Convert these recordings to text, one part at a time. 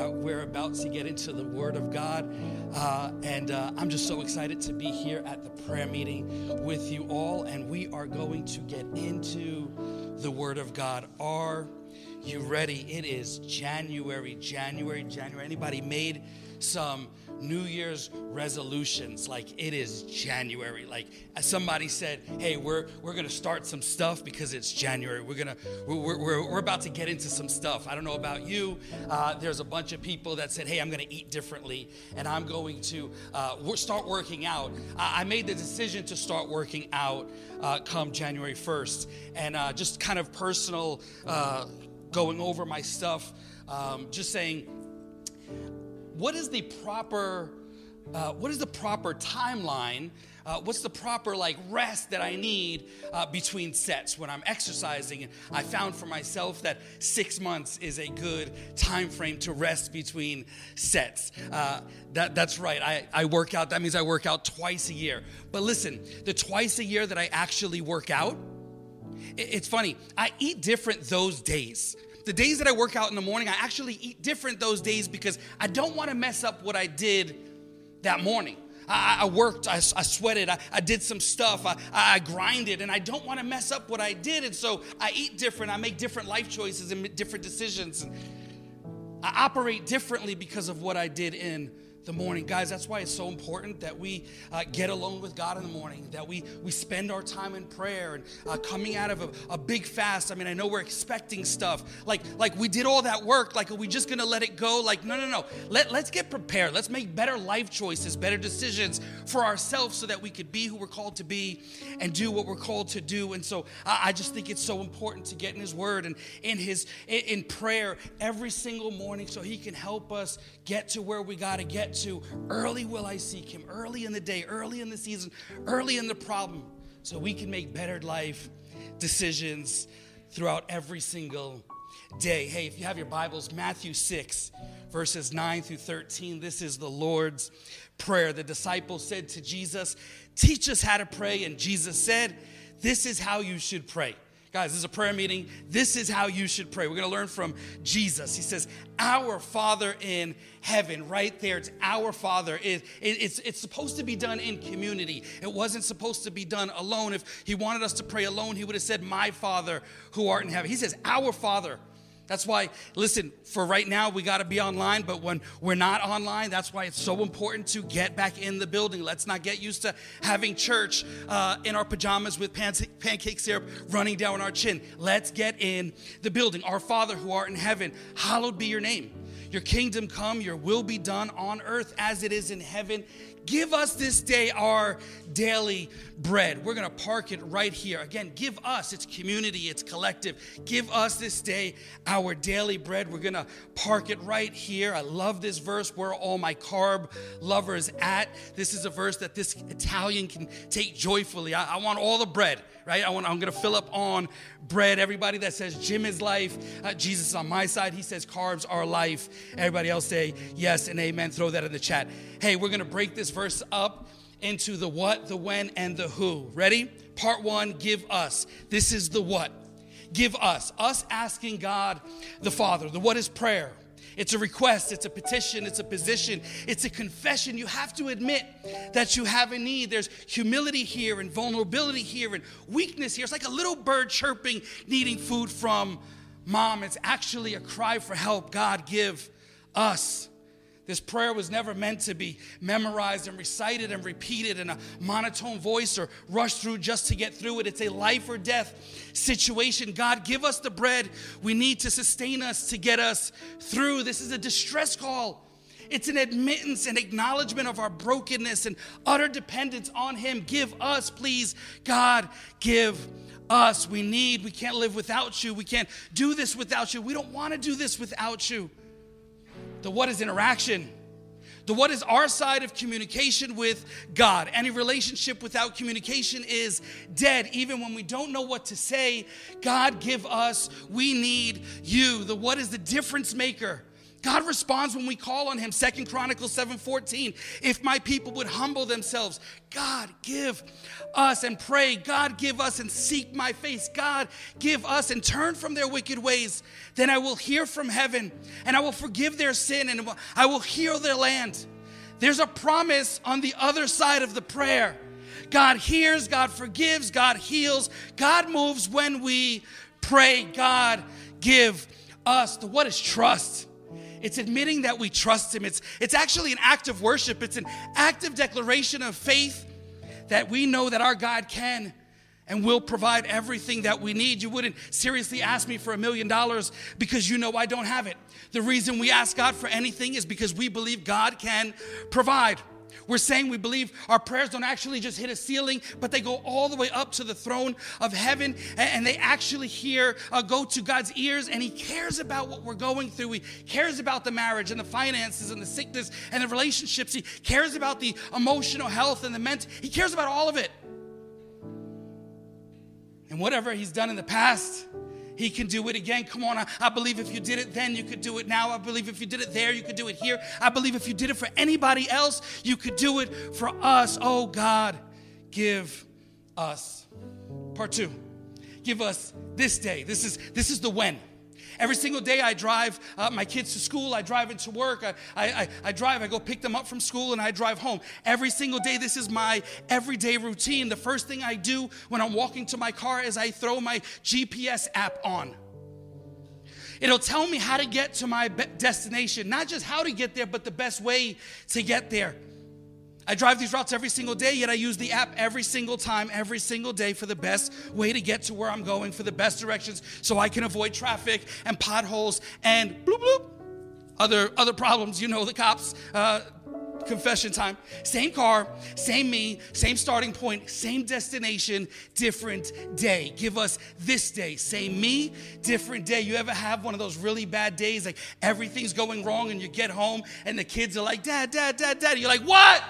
Uh, we're about to get into the Word of God. Uh, and uh, I'm just so excited to be here at the prayer meeting with you all. And we are going to get into the Word of God. Are you ready? It is January, January, January. Anybody made some New Year's resolutions. Like it is January. Like somebody said, hey, we're we're gonna start some stuff because it's January. We're gonna we're, we're, we're about to get into some stuff. I don't know about you. Uh, there's a bunch of people that said, hey, I'm gonna eat differently and I'm going to uh, start working out. I, I, made the decision to start working out uh, come January 1st, and uh, just kind of personal uh, going over my stuff. Um, just saying what is the proper uh, what is the proper timeline uh, what's the proper like rest that i need uh, between sets when i'm exercising? And i found for myself that six months is a good time frame to rest between sets. Uh, that, that's right. I, I work out. That means i work out twice a year. But listen the twice a year that i actually work out it's funny. I eat different those days the days that I work out in the morning, I actually eat different those days because I don't want to mess up what I did that morning. I, I worked, I, I sweated, I, I, did some stuff, I, I grinded, and I don't want to mess up what I did. And so I eat different, I make different life choices and different decisions. And I operate differently because of what I did in the morning. Guys, that's why it's so important that we uh, get alone with God in the morning, that we, we spend our time in prayer and uh, coming out of a, a, big fast. I mean, I know we're expecting stuff. Like, like we did all that work. Like, are we just going to let it go? Like, no, no, no. Let, let's get prepared. Let's make better life choices, better decisions for ourselves so that we could be who we're called to be and do what we're called to do. And so I, I just think it's so important to get in His Word and in His in, prayer every single morning so He can help us get to where we got to get to early will I seek him, early in the day, early in the season, early in the problem, so we can make better life decisions throughout every single day. Hey, if you have your Bibles, Matthew 6, verses 9 through 13, this is the Lord's Prayer. The disciples said to Jesus, Teach us how to pray. And Jesus said, This is how you should pray. Guys, this is a prayer meeting. This is how you should pray. We're going to learn from Jesus. He says, Our Father in heaven, right there. It's our Father. It, it, it's, it's supposed to be done in community. It wasn't supposed to be done alone. If He wanted us to pray alone, He would have said, My Father who art in heaven. He says, Our Father that's why, listen, for right now, we got to be online, but when we're not online, that's why it's so important to get back in the building. Let's not get used to having church uh, in our pajamas with pancake syrup running down our chin. Let's get in the building. Our Father who art in heaven, hallowed be your name. Your kingdom come, your will be done on earth as it is in heaven. Give us this day our daily bread. We're going to park it right here. Again, give us, it's community, it's collective. Give us this day our daily bread. We're going to park it right here. I love this verse where all my carb lovers at. This is a verse that this Italian can take joyfully. I, I want all the bread right? I want, I'm going to fill up on bread. Everybody that says gym is life, uh, Jesus is on my side. He says carbs are life. Everybody else say yes and amen. Throw that in the chat. Hey, we're going to break this verse up into the what, the when, and the who. Ready? Part one give us. This is the what. Give us. Us asking God the Father. The what is prayer. It's a request, it's a petition, it's a position, it's a confession. You have to admit that you have a need. There's humility here and vulnerability here and weakness here. It's like a little bird chirping, needing food from mom. It's actually a cry for help. God, give us this prayer was never meant to be memorized and recited and repeated in a monotone voice or rushed through just to get through it. It's a life or death situation. God, give us the bread we need to sustain us, to get us through. This is a distress call. It's an admittance and acknowledgement of our brokenness and utter dependence on Him. Give us, please, God, give us. We need, we can't live without you. We can't do this without you. We don't want to do this without you. The what is interaction. The what is our side of communication with God. Any relationship without communication is dead. Even when we don't know what to say, God, give us, we need you. The what is the difference maker God responds when we call on him. Second Chronicles 7:14. If my people would humble themselves, God give us and pray. God give us and seek my face. God give us and turn from their wicked ways. Then I will hear from heaven and I will forgive their sin and I will heal their land. There's a promise on the other side of the prayer. God hears, God forgives, God heals. God moves when we pray. God give us the what is trust? It's admitting that we trust Him. It's, it's actually an act of worship, it's an active declaration of faith that we know that our God can and will provide everything that we need. You wouldn't seriously ask me for a million dollars because you know I don't have it. The reason we ask God for anything is because we believe God can provide. We're saying we believe our prayers don't actually just hit a ceiling, but they go all the way up to the throne of heaven and they actually hear, uh, go to God's ears, and He cares about what we're going through. He cares about the marriage and the finances and the sickness and the relationships. He cares about the emotional health and the mental. He cares about all of it. And whatever He's done in the past, he can do it again. Come on, I, I, believe if you did it then, you could do it now. I believe if you did it there, you could do it here. I believe if you did it for anybody else, you could do it for us. Oh God, give us. Part two, give us this day. This is this is the when. Every single day I drive uh, my kids to school, I drive into work, I, I, I drive, I go pick them up from school, and I drive home. Every single day, this is my everyday routine. The first thing I do when I'm walking to my car is I throw my GPS app on. It'll tell me how to get to my destination, not just how to get there, but the best way to get there. I drive these routes every single day, yet I use the app every single time, every single day for the best way to get to where I'm going, for the best directions, so I can avoid traffic and potholes and bloop bloop. Other other problems, you know, the cops. Uh, confession time. Same car, same me, same starting point, same destination, different day. Give us this day. Same me, different day. You ever have one of those really bad days, like everything's going wrong, and you get home and the kids are like, Dad, Dad, Dad, Dad. You're like, What?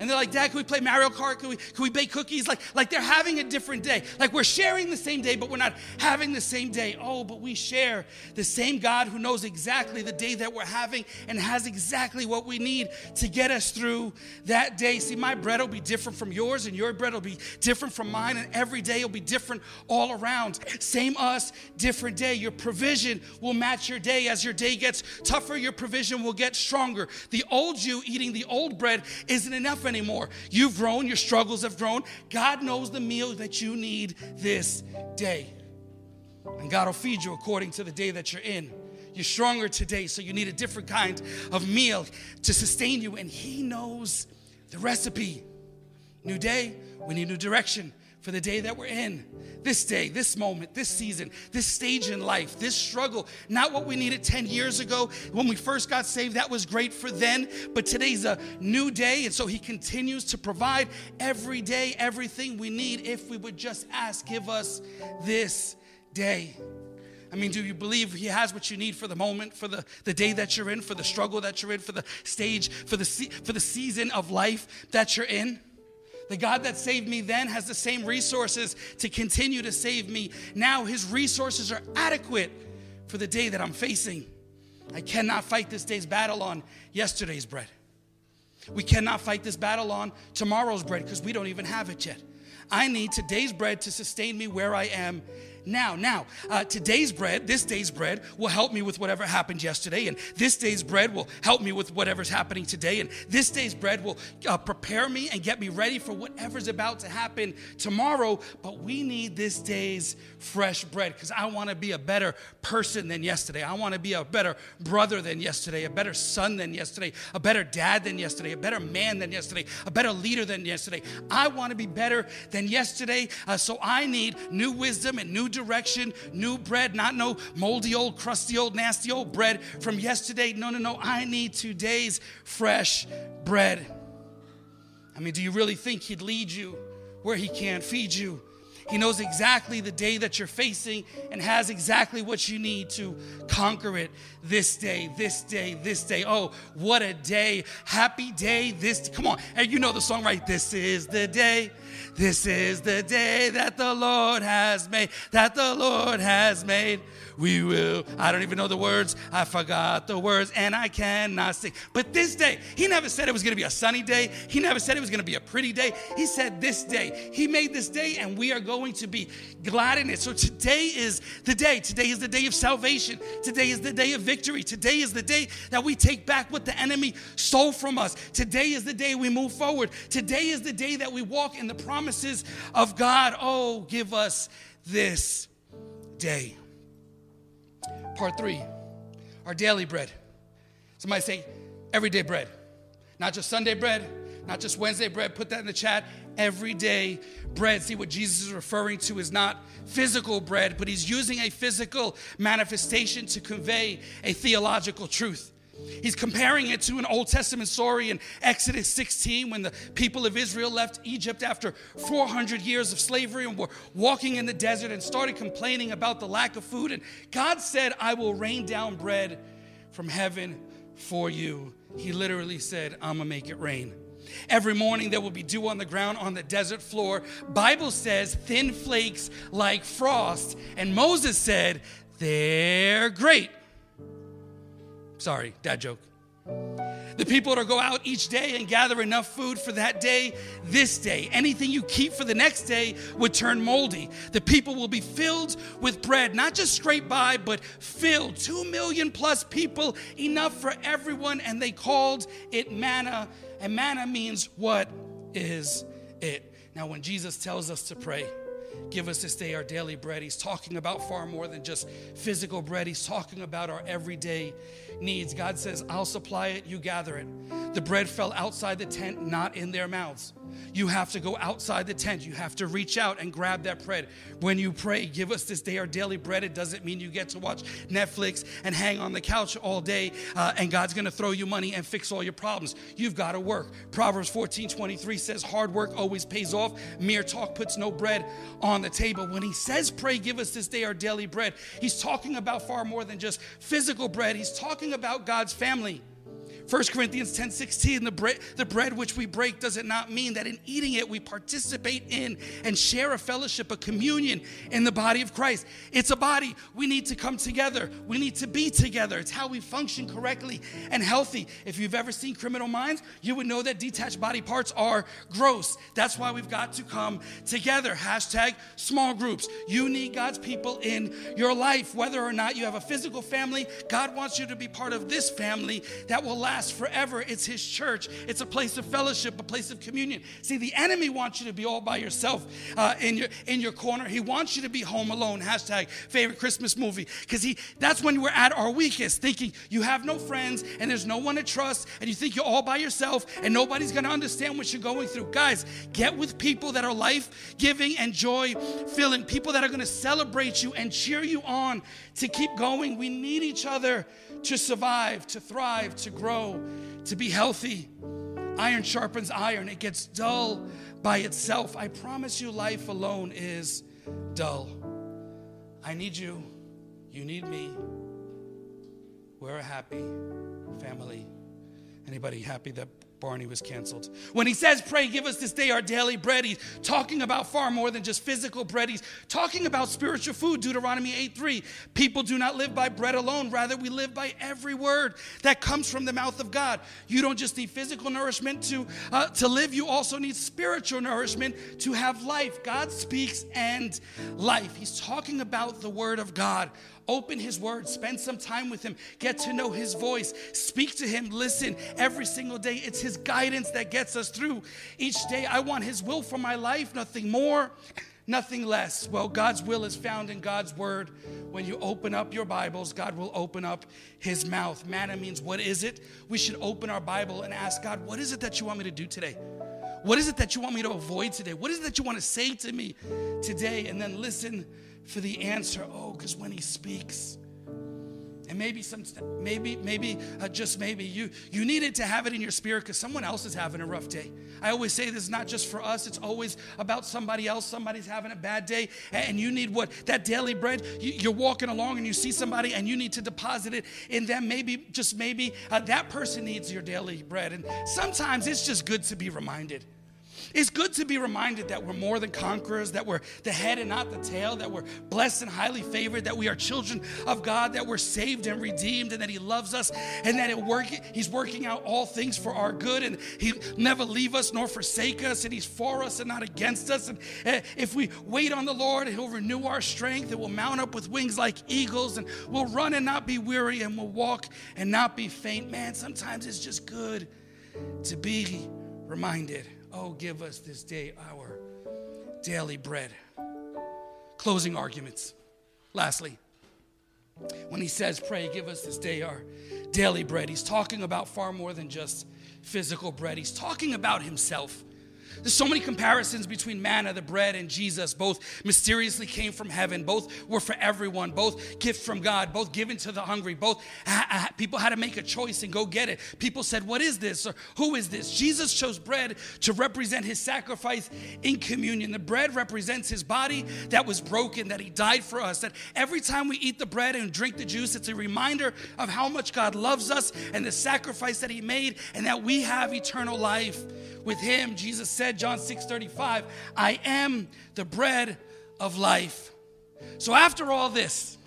And they're like, Dad, can we play Mario Kart? Can we, can we bake cookies? Like, like they're having a different day. Like we're sharing the same day, but we're not having the same day. Oh, but we share the same God who knows exactly the day that we're having and has exactly what we need to get us through that day. See, my bread will be different from yours, and your bread will be different from mine, and every day will be different all around. Same us, different day. Your provision will match your day. As your day gets tougher, your provision will get stronger. The old you eating the old bread isn't enough anymore. You've grown, your struggles have grown. God knows the meal that you need this day. And God will feed you according to the day that you're in. You're stronger today, so you need a different kind of meal to sustain you. And He knows the recipe. New day, we need new direction for the day that we're in. This day, this moment, this season, this stage in life, this struggle, not what we needed 10 years ago when we first got saved. That was great for then, but today's a new day. And so He continues to provide every day everything we need if we would just ask, give us this day. I mean, do you believe He has what you need for the moment, for the, the day that you're in, for the struggle that you're in, for the stage, for the, for the season of life that you're in? The God that saved me then has the same resources to continue to save me. Now his resources are adequate for the day that I'm facing. I cannot fight this day's battle on yesterday's bread. We cannot fight this battle on tomorrow's bread because we don't even have it yet. I need today's bread to sustain me where I am now. Now, uh, today's bread, this day's bread, will help me with whatever happened yesterday, and this day's bread will help me with whatever's happening today, and this day's bread will uh, prepare me and get me ready for whatever's about to happen tomorrow. But we need this day's fresh bread because I want to be a better person than yesterday. I want to be a better brother than yesterday, a better son than yesterday, a better dad than yesterday, a better man than yesterday, a better leader than yesterday. I want to be better than yesterday, uh, so I need new wisdom and new direction, new bread, not no moldy old, crusty old, nasty old bread from yesterday. No, no, no. I need today's fresh bread. I mean, do you really think He'd lead you where He can't feed you? He knows exactly the day that you're facing and has exactly what you need to conquer it this day, this day, this day. Oh, what a day. Happy day this. Come on. And you know the song, right? This is the day. This is the day that the Lord has made, that the Lord has made we will. I don't even know the words. I forgot the words and I cannot sing. But this day, he never said it was going to be a sunny day. He never said it was going to be a pretty day. He said this day. He made this day and we are going to be glad in it. So today is the day. Today is the day of salvation. Today is the day of victory. Today is the day that we take back what the enemy stole from us. Today is the day we move forward. Today is the day that we walk in the promises of God. Oh, give us this day. Part three, our daily bread. Somebody say, everyday bread. Not just Sunday bread, not just Wednesday bread. Put that in the chat. Everyday bread. See what Jesus is referring to is not physical bread, but he's using a physical manifestation to convey a theological truth. He's comparing it to an Old Testament story in Exodus 16 when the people of Israel left Egypt after 400 years of slavery and were walking in the desert and started complaining about the lack of food. And God said, I will rain down bread from heaven for you. He literally said, I'm gonna make it rain. Every morning there will be dew on the ground on the desert floor. Bible says thin flakes like frost. And Moses said, they're great. Sorry, dad joke. The people that go out each day and gather enough food for that day, this day. Anything you keep for the next day would turn moldy. The people will be filled with bread, not just scraped by, but filled. Two million plus people, enough for everyone, and they called it manna. And manna means, What is it? Now, when Jesus tells us to pray, Give us this day our daily bread. He's talking about far more than just physical bread. He's talking about our everyday needs. God says, I'll supply it, you gather it. The bread fell outside the tent, not in their mouths. You have to go outside the tent. You have to reach out and grab that bread. When you pray, give us this day our daily bread. It doesn't mean you get to watch Netflix and hang on the couch all day uh, and God's going to throw you money and fix all your problems. You've got to work. Proverbs 14 23 says, Hard work always pays off. Mere talk puts no bread on the table. When he says, Pray, give us this day our daily bread, he's talking about far more than just physical bread. He's talking about God's family. 1 Corinthians 10 16, the bread, the bread which we break does it not mean that in eating it we participate in and share a fellowship, a communion in the body of Christ. It's a body. We need to come together. We need to be together. It's how we function correctly and healthy. If you've ever seen criminal minds, you would know that detached body parts are gross. That's why we've got to come together. Hashtag small groups. You need God's people in your life. Whether or not you have a physical family, God wants you to be part of this family that will last last forever. It's His church, it's a place of fellowship, a place of communion. See, the enemy wants you to be all by yourself uh, in, your, in your corner. He wants you to be home alone. Hashtag favorite Christmas movie. Because he that's when we're at our weakest, thinking you have no friends and there's no one to trust, and you think you're all by yourself and nobody's going to understand what you're going through. Guys, get with people that are life giving and joy filling, people that are going to celebrate you and cheer you on to keep going. We need each other to survive, to thrive, to grow, to be healthy. Iron sharpens iron, it gets dull by itself. I promise you, life alone is dull. I need you, you need me. We're a happy family. Anybody happy that Barney was canceled. When he says, Pray, give us this day our daily bread, he's talking about far more than just physical bread. He's talking about spiritual food, Deuteronomy 8 3. People do not live by bread alone, rather, we live by every word that comes from the mouth of God. You don't just need physical nourishment to, uh, to live, you also need spiritual nourishment to have life. God speaks and life. He's talking about the word of God Open His Word, spend some time with Him, get to know His voice, speak to Him, listen every single day. It's His guidance that gets us through each day. I want His will for my life, nothing more, nothing less. Well, God's will is found in God's Word. When you open up your Bibles, God will open up His mouth. Manna means, what is it? We should open our Bible and ask God, what is it that you want me to do today? What is it that you want me to avoid today? What is it that you want to say to me today? And then listen for the answer. Oh, because when he speaks And maybe some, maybe, maybe, uh, just maybe you you needed to have it in your spirit because someone else is having a rough day. I always say this is not just for us; it's always about somebody else. Somebody's having a bad day, and you need what that daily bread. You, are walking along and you see somebody, and you need to deposit it in them. Maybe, just maybe, uh, that person needs your daily bread. And sometimes it's just good to be reminded. It's good to be reminded that we're more than conquerors, that we're the head and not the tail, that we're blessed and highly favored, that we are children of God, that we're saved and redeemed, and that He loves us, and that work, He's working out all things for our good, and He never leave us nor forsake us, and He's for us and not against us. And eh, if we wait on the Lord, He'll renew our strength, and we'll mount up with wings like eagles, and we'll run and not be weary, and we'll walk and not be faint. Man, sometimes it's just good to be reminded. Oh, give us this day our daily bread. Closing arguments. Lastly, when he says, Pray, give us this day our daily bread, he's talking about far more than just physical bread. He's talking about himself. There's so many comparisons between manna, the bread, and Jesus. Both mysteriously came from heaven. Both were for everyone. Both gift from God. Both given to the hungry. Both people had to make a choice and go get it. People said, "What is this?" or "Who is this?" Jesus chose bread to represent His sacrifice in communion. The bread represents His body that was broken, that He died for us. That every time we eat the bread and drink the juice, it's a reminder of how much God loves us and the sacrifice that He made, and that we have eternal life with him. Jesus said, John 6 35, I am the bread of life. So after all this,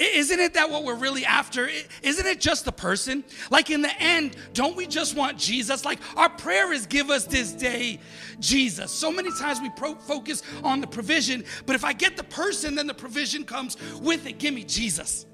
isn't it that what we're really after? Isn't it just the person? Like in the end, don't we just want Jesus? Like our prayer is give us this day Jesus. So many times we pro- focus on the provision, but if I get the person, then the provision comes with it. Give me Jesus.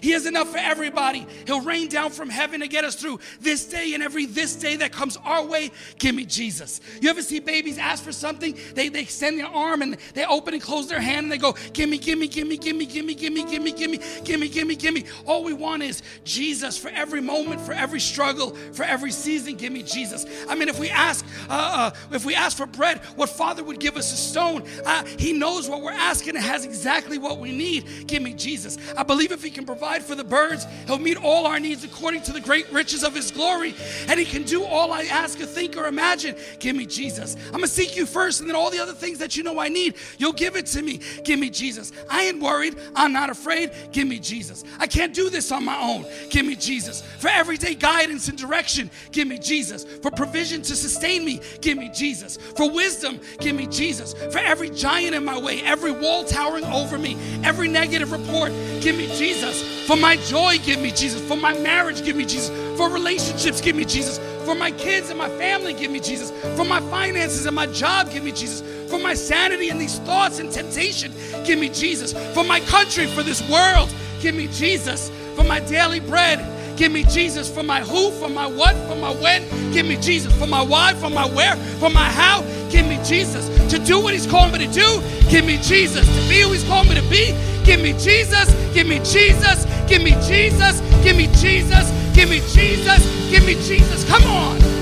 He has enough for everybody. He'll rain down from heaven to get us through this day and every this day that comes our way. Give me Jesus. You ever see babies ask for something? They, they extend their arm and they open and close their hand and they go, Give me, give me, give me, give me, give me, give me, give me, give me, give me, give me, give me. All we want is Jesus for every moment, for every struggle, for every season. Give me Jesus. I mean, if we ask, uh, uh, if we ask for bread, what Father would give us a stone? Uh, he knows what we're asking and has exactly what we need. Give me Jesus. I believe if He can provide provide for the birds. He'll meet all our needs according to the great riches of His glory. And He can do all I ask or think or imagine. Give me Jesus. I'm going to seek you first, and then all the other things that you know I need, you'll give it to me. Give me Jesus. I ain't worried. I'm not afraid. Give me Jesus. I can't do this on my own. Give me Jesus. For everyday guidance and direction, give me Jesus. For provision to sustain me, give me Jesus. For wisdom, give me Jesus. For every giant in my way, every wall towering over me, every negative report, give me Jesus. For my joy, give me Jesus. For my marriage, give me Jesus. For relationships, give me Jesus. For my kids and my family, give me Jesus. For my finances and my job, give me Jesus. For my sanity and these thoughts and temptation, give me Jesus. For my country, for this world, give me Jesus. For my daily bread, Give me Jesus for my who, for my what, for my when. Give me Jesus for my why, for my where, for my how. Give me Jesus to do what He's called me to do. Give me Jesus to be who He's called me to be. Give me Jesus. Give me Jesus. Give me Jesus. Give me Jesus. Give me Jesus. Give me Jesus. Come on.